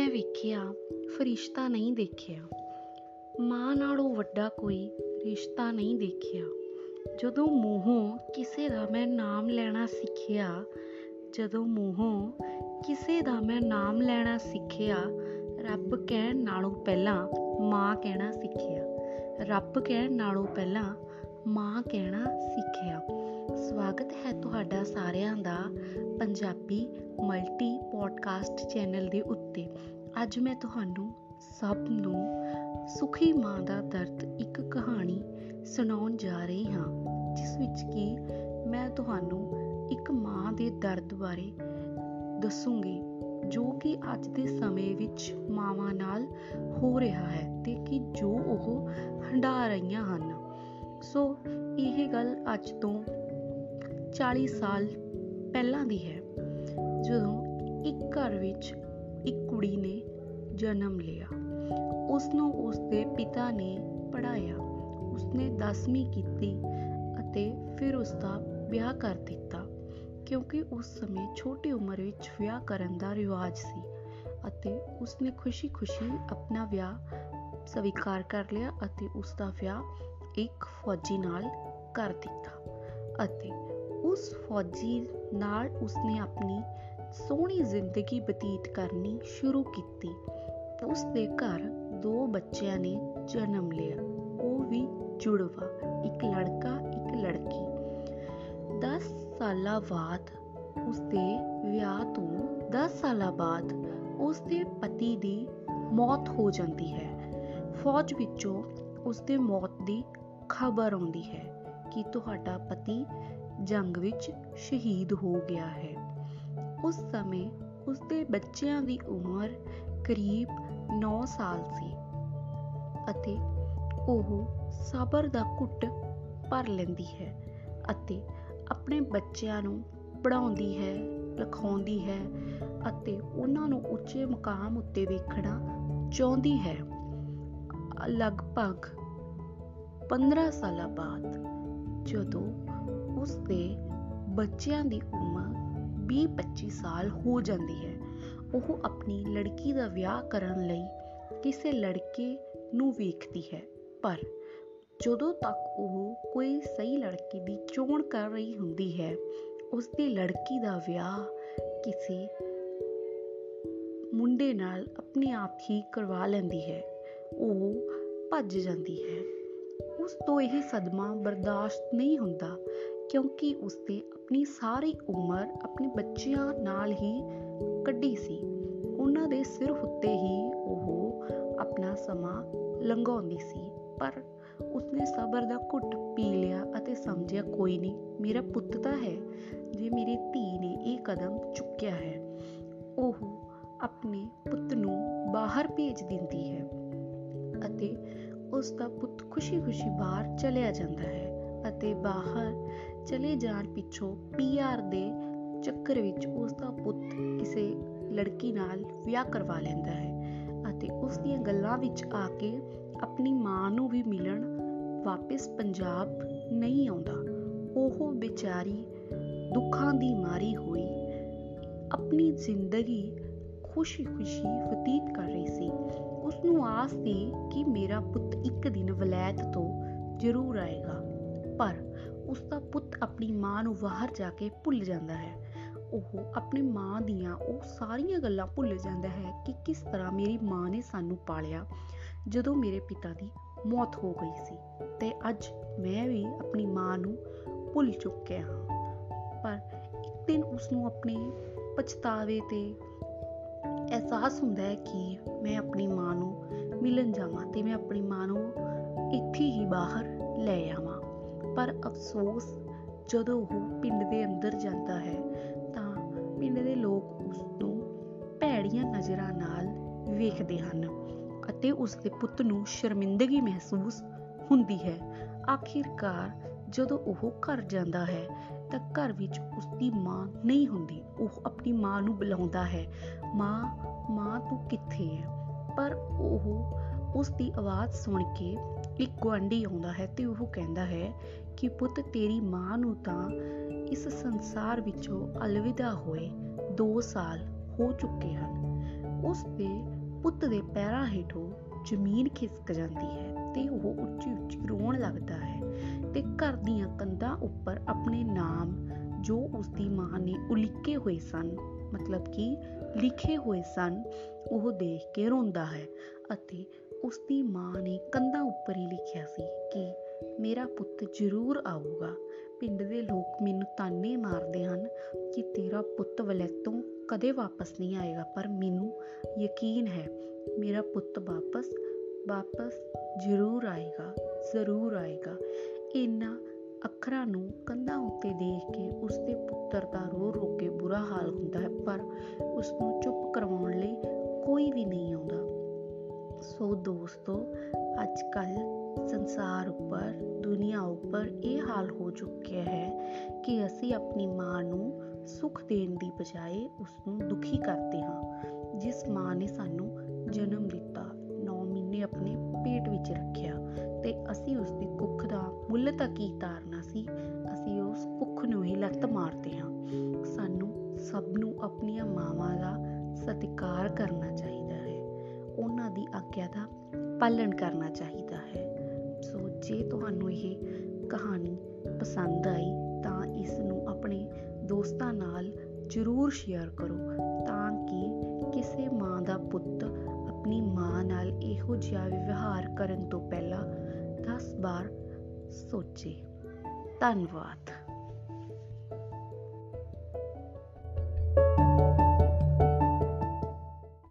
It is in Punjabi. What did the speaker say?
ਮੈਂ ਵੇਖਿਆ, ਫਰਿਸ਼ਤਾ ਨਹੀਂ ਦੇਖਿਆ। ਮਾਂ ਨਾਲੋਂ ਵੱਡਾ ਕੋਈ ਰਿਸ਼ਤਾ ਨਹੀਂ ਦੇਖਿਆ। ਜਦੋਂ ਮੂੰਹੋਂ ਕਿਸੇ ਦਾ ਮੈਂ ਨਾਮ ਲੈਣਾ ਸਿੱਖਿਆ, ਜਦੋਂ ਮੂੰਹੋਂ ਕਿਸੇ ਦਾ ਮੈਂ ਨਾਮ ਲੈਣਾ ਸਿੱਖਿਆ, ਰੱਬ ਕਹਿਣ ਨਾਲੋਂ ਪਹਿਲਾਂ ਮਾਂ ਕਹਿਣਾ ਸਿੱਖਿਆ। ਰੱਬ ਕਹਿਣ ਨਾਲੋਂ ਪਹਿਲਾਂ ਮਾਂ ਕਹਿਣਾ ਸਿੱਖਿਆ। ਸਵਾਗਤ ਹੈ ਤੁਹਾਡਾ ਸਾਰਿਆਂ ਦਾ ਪੰਜਾਬੀ ਮਲਟੀ ਪੋਡਕਾਸਟ ਚੈਨਲ ਦੇ ਉੱਤੇ। ਅੱਜ ਮੈਂ ਤੁਹਾਨੂੰ ਸਭ ਨੂੰ ਸੁਖੀ ਮਾਂ ਦਾ ਦਰਦ ਇੱਕ ਕਹਾਣੀ ਸੁਣਾਉਣ ਜਾ ਰਹੀ ਹਾਂ, ਜਿਸ ਵਿੱਚ ਕਿ ਮੈਂ ਤੁਹਾਨੂੰ ਇੱਕ ਮਾਂ ਦੇ ਦਰਦ ਬਾਰੇ ਦੱਸੂਗੀ, ਜੋ ਕਿ ਅੱਜ ਦੇ ਸਮੇਂ ਵਿੱਚ ਮਾਵਾਂ ਨਾਲ ਹੋ ਰਿਹਾ ਹੈ ਤੇ ਕਿ ਜੋ ਉਹ ਹੰਡਾ ਰਹੀਆਂ ਹਨ। ਸੋ ਇਹ ਗੱਲ ਅੱਜ ਤੋਂ 40 ਸਾਲ ਪਹਿਲਾਂ ਦੀ ਹੈ, ਜਦੋਂ ਇੱਕ ਘਰ ਵਿੱਚ ਇੱਕ ਕੁੜੀ ਨੇ ਜਨਮ ਲਿਆ। ਉਸ ਨੂੰ ਉਸ ਦੇ ਪਿਤਾ ਨੇ ਪੜਾਇਆ ਉਸਨੇ 10ਵੀਂ ਕੀਤੀ ਅਤੇ ਫਿਰ ਉਸ ਦਾ ਵਿਆਹ ਕਰ ਦਿੱਤਾ, ਕਿਉਂਕਿ ਉਸ ਸਮੇਂ ਛੋਟੀ ਉਮਰ ਵਿੱਚ ਵਿਆਹ ਕਰਨ ਦਾ ਰਿਵਾਜ ਸੀ ਅਤੇ ਉਸਨੇ ਖੁਸ਼ੀ-ਖੁਸ਼ੀ ਆਪਣਾ ਵਿਆਹ ਸਵੀਕਾਰ ਕਰ ਲਿਆ ਅਤੇ ਉਸ ਦਾ ਵਿਆਹ ਇੱਕ ਫੌਜੀ ਨਾਲ ਕਰ ਦਿੱਤਾ ਅਤੇ ਉਸ ਫੌਜੀ ਨਾਲ ਉਸਨੇ ਆਪਣੀ ਸੋਹਣੀ ਜ਼ਿੰਦਗੀ ਬਤੀਤ ਕਰਨੀ ਸ਼ੁਰੂ ਕੀਤੀ। ਉਸ ਦੇ ਘਰ ਦੋ ਬੱਚਿਆਂ ਨੇ ਜਨਮ ਲਿਆ। ਉਹ ਵੀ ਜੁੜਵਾ, ਇੱਕ ਲੜਕਾ, ਇੱਕ ਲੜਕੀ। 10 ਸਾਲਾਂ ਬਾਅਦ ਉਸ ਦੇ ਵਿਆਹ ਤੋਂ 10 ਸਾਲਾਂ ਬਾਅਦ ਉਸ ਦੇ ਪਤੀ ਦੀ ਮੌਤ ਹੋ ਜਾਂਦੀ ਹੈ। ਫੌਜ ਵਿੱਚੋਂ ਉਸ ਦੇ ਮੌਤ ਦੀ ਖਬਰ ਆਉਂਦੀ ਹੈ ਕਿ ਤੁਹਾਡਾ ਪਤੀ ਜੰਗ ਵਿੱਚ ਸ਼ਹੀਦ ਹੋ ਗਿਆ ਹੈ। ਉਸ ਸਮੇਂ ਉਸ ਦੇ ਬੱਚਿਆਂ ਦੀ ਉਮਰ ਕਰੀਬ 9 ਸਾਲ ਸੀ ਅਤੇ ਉਹ ਸਬਰ ਦਾ ਘੁੱਟ ਭਰ ਲੈਂਦੀ ਹੈ ਅਤੇ ਆਪਣੇ ਬੱਚਿਆਂ ਨੂੰ ਪੜਾਉਂਦੀ ਹੈ, ਲਿਖਾਉਂਦੀ ਹੈ ਅਤੇ ਉਹਨਾਂ ਨੂੰ ਉੱਚੇ ਮੁਕਾਮ ਉੱਤੇ ਵੇਖਣਾ ਚਾਹੁੰਦੀ ਹੈ। ਲਗਭਗ 15 ਸਾਲਾਂ ਬਾਅਦ ਜਦੋਂ ਉਸ ਦੇ ਬੱਚਿਆਂ ਦੀ ਉਮਰ 20-25 ਸਾਲ ਹੋ ਜਾਂਦੀ ਹੈ। ਉਹ ਆਪਣੀ ਲੜਕੀ ਦਾ ਵਿਆਹ ਕਰਨ ਲਈ ਕਿਸੇ ਲੜਕੇ ਨੂੰ ਵੇਖਦੀ ਹੈ, ਪਰ ਜਦੋਂ ਤੱਕ ਉਹ ਕੋਈ ਸਹੀ ਲੜਕੀ ਦੀ ਚੋਣ ਕਰ ਰਹੀ ਹੁੰਦੀ ਹੈ, ਉਸ ਦੀ ਲੜਕੀ ਦਾ ਵਿਆਹ ਕਿਸੇ ਮੁੰਡੇ ਨਾਲ ਆਪਣੇ ਆਪ ਹੀ ਕਰਵਾ ਲੈਂਦੀ ਹੈ। ਉਹ ਭੱਜ ਜਾਂਦੀ ਹੈ। ਉਸ ਤੋਂ ਇਹ ਸਦਮਾ ਬਰਦਾਸ਼ਤ ਨਹੀਂ ਹੁੰਦਾ ਕਿਉਂਕਿ ਉਸਨੇ ਆਪਣੀ ਸਾਰੀ ਉਮਰ ਆਪਣੇ ਬੱਚਿਆਂ ਨਾਲ ਹੀ ਕੱਢੀ ਸੀ। ਉਹਨਾਂ ਦੇ ਸਿਰ ਉੱਤੇ ਹੀ ਉਹ ਆਪਣਾ ਸਮਾਂ ਲੰਘਾਉਂਦੀ ਸੀ। ਪਰ ਉਸਨੇ ਸਬਰ ਦਾ ਘੁੱਟ ਪੀ ਲਿਆ ਅਤੇ ਸਮਝਿਆ, ਕੋਈ ਨਹੀਂ, ਮੇਰਾ ਪੁੱਤ ਤਾਂ ਹੈ। ਜੇ ਮੇਰੀ ਧੀ ਨੇ ਇਹ ਕਦਮ ਚੁੱਕਿਆ ਹੈ, ਉਹ ਆਪਣੇ ਪੁੱਤ ਨੂੰ ਬਾਹਰ ਭੇਜ ਦਿੰਦੀ ਹੈ ਅਤੇ ਉਸ ਦਾ ਪੁੱਤ ਖੁਸ਼ੀ-ਖੁਸ਼ੀ ਬਾਹਰ ਚਲਿਆ ਜਾਂਦਾ ਹੈ ਅਤੇ ਬਾਹਰ ਚਲੇ ਜਾਣ ਪਿੱਛੋਂ ਪੀਆਰ ਦੇ ਚੱਕਰ ਵਿੱਚ ਉਸ ਦਾ ਪੁੱਤ ਕਿਸੇ ਲੜਕੀ ਨਾਲ ਵਿਆਹ ਕਰਵਾ ਲੈਂਦਾ ਹੈ ਅਤੇ ਉਸ ਦੀਆਂ ਗੱਲਾਂ ਵਿੱਚ ਆ ਕੇ ਆਪਣੀ ਮਾਂ ਨੂੰ ਵੀ ਮਿਲਣ ਵਾਪਸ ਪੰਜਾਬ ਨਹੀਂ ਆਉਂਦਾ। ਉਹ ਵਿਚਾਰੀ ਦੁੱਖਾਂ ਦੀ ਮਾਰੀ ਹੋਈ ਆਪਣੀ ਜ਼ਿੰਦਗੀ ਖੁਸ਼ੀ-ਖੁਸ਼ੀ ਬਤੀਤ ਕਰ ਰਹੀ ਸੀ। ਉਸ ਨੂੰ ਆਸ ਸੀ ਕਿ ਮੇਰਾ ਪੁੱਤ ਇੱਕ ਦਿਨ ਵਲੈਤ ਤੋਂ ਜ਼ਰੂਰ ਆਏਗਾ, ਪਰ ਉਸ ਦਾ ਪੁੱਤ ਆਪਣੀ ਮਾਂ ਨੂੰ ਬਾਹਰ ਜਾ ਕੇ ਭੁੱਲ ਜਾਂਦਾ ਹੈ। ਉਹ ਆਪਣੀ ਮਾਂ ਦੀਆਂ ਉਹ ਸਾਰੀਆਂ ਗੱਲਾਂ ਭੁੱਲ ਜਾਂਦਾ ਹੈ ਕਿ ਕਿਸ ਤਰ੍ਹਾਂ ਮੇਰੀ ਮਾਂ ਨੇ ਸਾਨੂੰ ਪਾਲਿਆ। ਜਦੋਂ ਮੇਰੇ ਪਿਤਾ ਦੀ ਮੌਤ ਹੋ ਗਈ ਸੀ, ਤੇ ਅੱਜ ਮੈਂ ਵੀ ਆਪਣੀ ਮਾਂ ਨੂੰ ਭੁੱਲ ਚੁੱਕਿਆ ਹਾਂ। ਪਰ ਇੱਕ ਦਿਨ ਉਸ ਨੂੰ ਆਪਣੇ ਪਛਤਾਵੇ ਤੇ ਅਹਿਸਾਸ ਹੁੰਦਾ ਹੈ ਕਿ ਮੈਂ ਆਪਣੀ ਮਾਂ ਨੂੰ ਮਿਲਣ ਜਾਵਾਂ ਤੇ ਮੈਂ ਆਪਣੀ ਮਾਂ ਨੂੰ ਇੱਥੇ ਹੀ ਬਾਹਰ ਲੈ ਆਵਾਂ। ਪਰ ਅਫਸੋਸ ਜਦੋਂ ਉਹ ਪਿੰਡ ਦੇ ਅੰਦਰ ਜਾਂਦਾ ਹੈ, ਤਾਂ ਪਿੰਡ ਦੇ ਲੋਕ ਉਸ ਨੂੰ ਭੈੜੀਆਂ ਨਜ਼ਰਾਂ ਨਾਲ ਵੇਖਦੇ ਹਨ ਅਤੇ ਉਸ ਦੇ ਪੁੱਤ ਨੂੰ ਸ਼ਰਮਿੰਦਗੀ ਮਹਿਸੂਸ ਹੁੰਦੀ ਹੈ। ਆਖਿਰਕਾਰ ਜਦੋਂ ਉਹ ਘਰ ਜਾਂਦਾ ਹੈ, ਤਾਂ ਘਰ ਵਿੱਚ ਉਸ ਦੀ ਮਾਂ ਨਹੀਂ ਹੁੰਦੀ, ਉਹ ਆਪਣੀ ਮਾਂ ਨੂੰ ਬੁਲਾਉਂਦਾ ਹੈ। ਮਾਂ ਮਾਂ ਤੂੰ ਕਿੱਥੇ ਹੈ? ਪਰ ਉਹ ਉਸ ਦੀ ਆਵਾਜ਼ ਸੁਣ ਕੇ ਇੱਕ ਗੁਆਂਢੀ ਆਉਂਦਾ ਹੈ ਤੇ ਉਹ ਕਹਿੰਦਾ ਹੈ ਕਿ ਪੁੱਤ ਤੇਰੀ ਮਾਂ ਨੂੰ ਤਾਂ ਇਸ ਸੰਸਾਰ ਵਿੱਚੋਂ ਅਲਵਿਦਾ ਹੋਏ 2 ਸਾਲ ਹੋ ਚੁੱਕੇ ਹਨ। ਉਸ ਦੇ ਪੁੱਤ ਦੇ ਪੈਰਾਂ ਹੇਠੋਂ ਜ਼ਮੀਨ ਖਿਸਕ ਜਾਂਦੀ ਹੈ ਤੇ ਉਹ ਉੱਚੀ ਉੱਚੀ ਰੋਣ ਲੱਗਦਾ ਹੈ ਤੇ ਘਰ ਦੀਆਂ ਕੰਧਾਂ ਉੱਪਰ ਆਪਣੇ ਨਾਮ ਜੋ ਉਸ ਦੀ ਮਾਂ ਨੇ ਉਲੀਕੇ ਹੋਏ ਸਨ, ਮਤਲਬ ਕਿ ਲਿਖੇ ਹੋਏ ਸਨ, ਉਹ ਦੇਖ ਕੇ ਰੋਂਦਾ ਹੈ ਅਤੇ ਉਸ ਦੀ ਮਾਂ ਨੇ ਕੰਧਾਂ ਉੱਪਰ ਹੀ ਲਿਖਿਆ ਸੀ ਕਿ ਮੇਰਾ ਪੁੱਤ ਜ਼ਰੂਰ ਆਊਗਾ। ਪਿੰਡ ਦੇ ਲੋਕ ਮੈਨੂੰ ਤਾਨੇ ਮਾਰਦੇ ਹਨ ਕਿ ਤੇਰਾ ਪੁੱਤ ਵਲੈਤੋਂ ਕਦੇ ਵਾਪਸ ਨਹੀਂ ਆਏਗਾ, ਪਰ ਮੈਨੂੰ ਯਕੀਨ ਹੈ ਮੇਰਾ ਪੁੱਤ ਵਾਪਸ ਵਾਪਸ ਜ਼ਰੂਰ ਆਏਗਾ ਜ਼ਰੂਰ ਆਏਗਾ। ਇਹਨਾਂ ਅੱਖਰਾਂ ਨੂੰ ਕੰਧਾਂ ਉੱਤੇ ਦੇਖ ਕੇ ਉਸ ਦੇ ਪੁੱਤਰ ਦਾ ਰੋ ਰੋ ਕੇ ਬੁਰਾ ਹਾਲ ਹੁੰਦਾ ਹੈ, ਪਰ ਉਸ ਨੂੰ ਚੁੱਪ ਕਰਵਾਉਣ ਲਈ ਕੋਈ ਵੀ ਨਹੀਂ ਆਉਂਦਾ। ਸੋ ਦੋਸਤੋ ਅੱਜ ਕੱਲ ਸੰਸਾਰ ਉੱਪਰ, ਦੁਨੀਆ ਉੱਪਰ ਇਹ ਹਾਲ ਹੋ ਚੁੱਕਿਆ ਹੈ ਕਿ ਅਸੀਂ ਆਪਣੀ ਮਾਂ ਨੂੰ ਸੁੱਖ ਦੇਣ ਦੀ ਬਜਾਏ ਉਸ ਨੂੰ ਦੁਖੀ ਕਰਦੇ ਹਾਂ। ਜਿਸ ਮਾਂ ਨੇ ਸਾਨੂੰ ਜਨਮ ਦਿੱਤਾ 9 ਮਹੀਨੇ ਆਪਣੇ ਪੇਟ ਵਿੱਚ ਰੱਖਿਆ ਤੇ ਅਸੀਂ ਉਸ ਦੀ ਕੁੱਖ ਦਾ ਮੁੱਲ ਤਾਂ ਕੀ ਤਾਰਨਾ ਸੀ? ਅਸੀਂ ਉਸ ਕੁੱਖ ਨੂੰ ਹੀ ਲੱਤ ਮਾਰਦੇ ਹਾਂ। ਸਾਨੂੰ ਸਭ ਨੂੰ ਆਪਣੀਆਂ ਮਾਵਾਂ ਦਾ ਸਤਿਕਾਰ ਕਰਨਾ ਚਾਹੀਦਾ ਹੈ। ਉਹਨਾਂ ਦੀ ਆਗਿਆ ਦਾ ਪਾਲਣ ਕਰਨਾ ਚਾਹੀਦਾ ਹੈ। ਸੋ ਜੇ ਤੁਹਾਨੂੰ ਇਹ ਕਹਾਣੀ ਪਸੰਦ ਆਈ, ਤਾਂ ਇਸ ਨੂੰ ਆਪਣੇ ਦੋਸਤਾਂ ਨਾਲ ਜ਼ਰੂਰ ਸ਼ੇਅਰ ਕਰੋ, ਤਾਂ ਕਿ ਕਿਸੇ ਮਾਂ ਦਾ ਪੁੱਤ ਆਪਣੀ ਮਾਂ ਨਾਲ ਇਹੋ ਜਿਹਾ ਵਿਵਹਾਰ ਕਰਨ ਤੋਂ ਪਹਿਲਾਂ 10 ਵਾਰ ਸੋਚੇ। ਧੰਨਵਾਦ।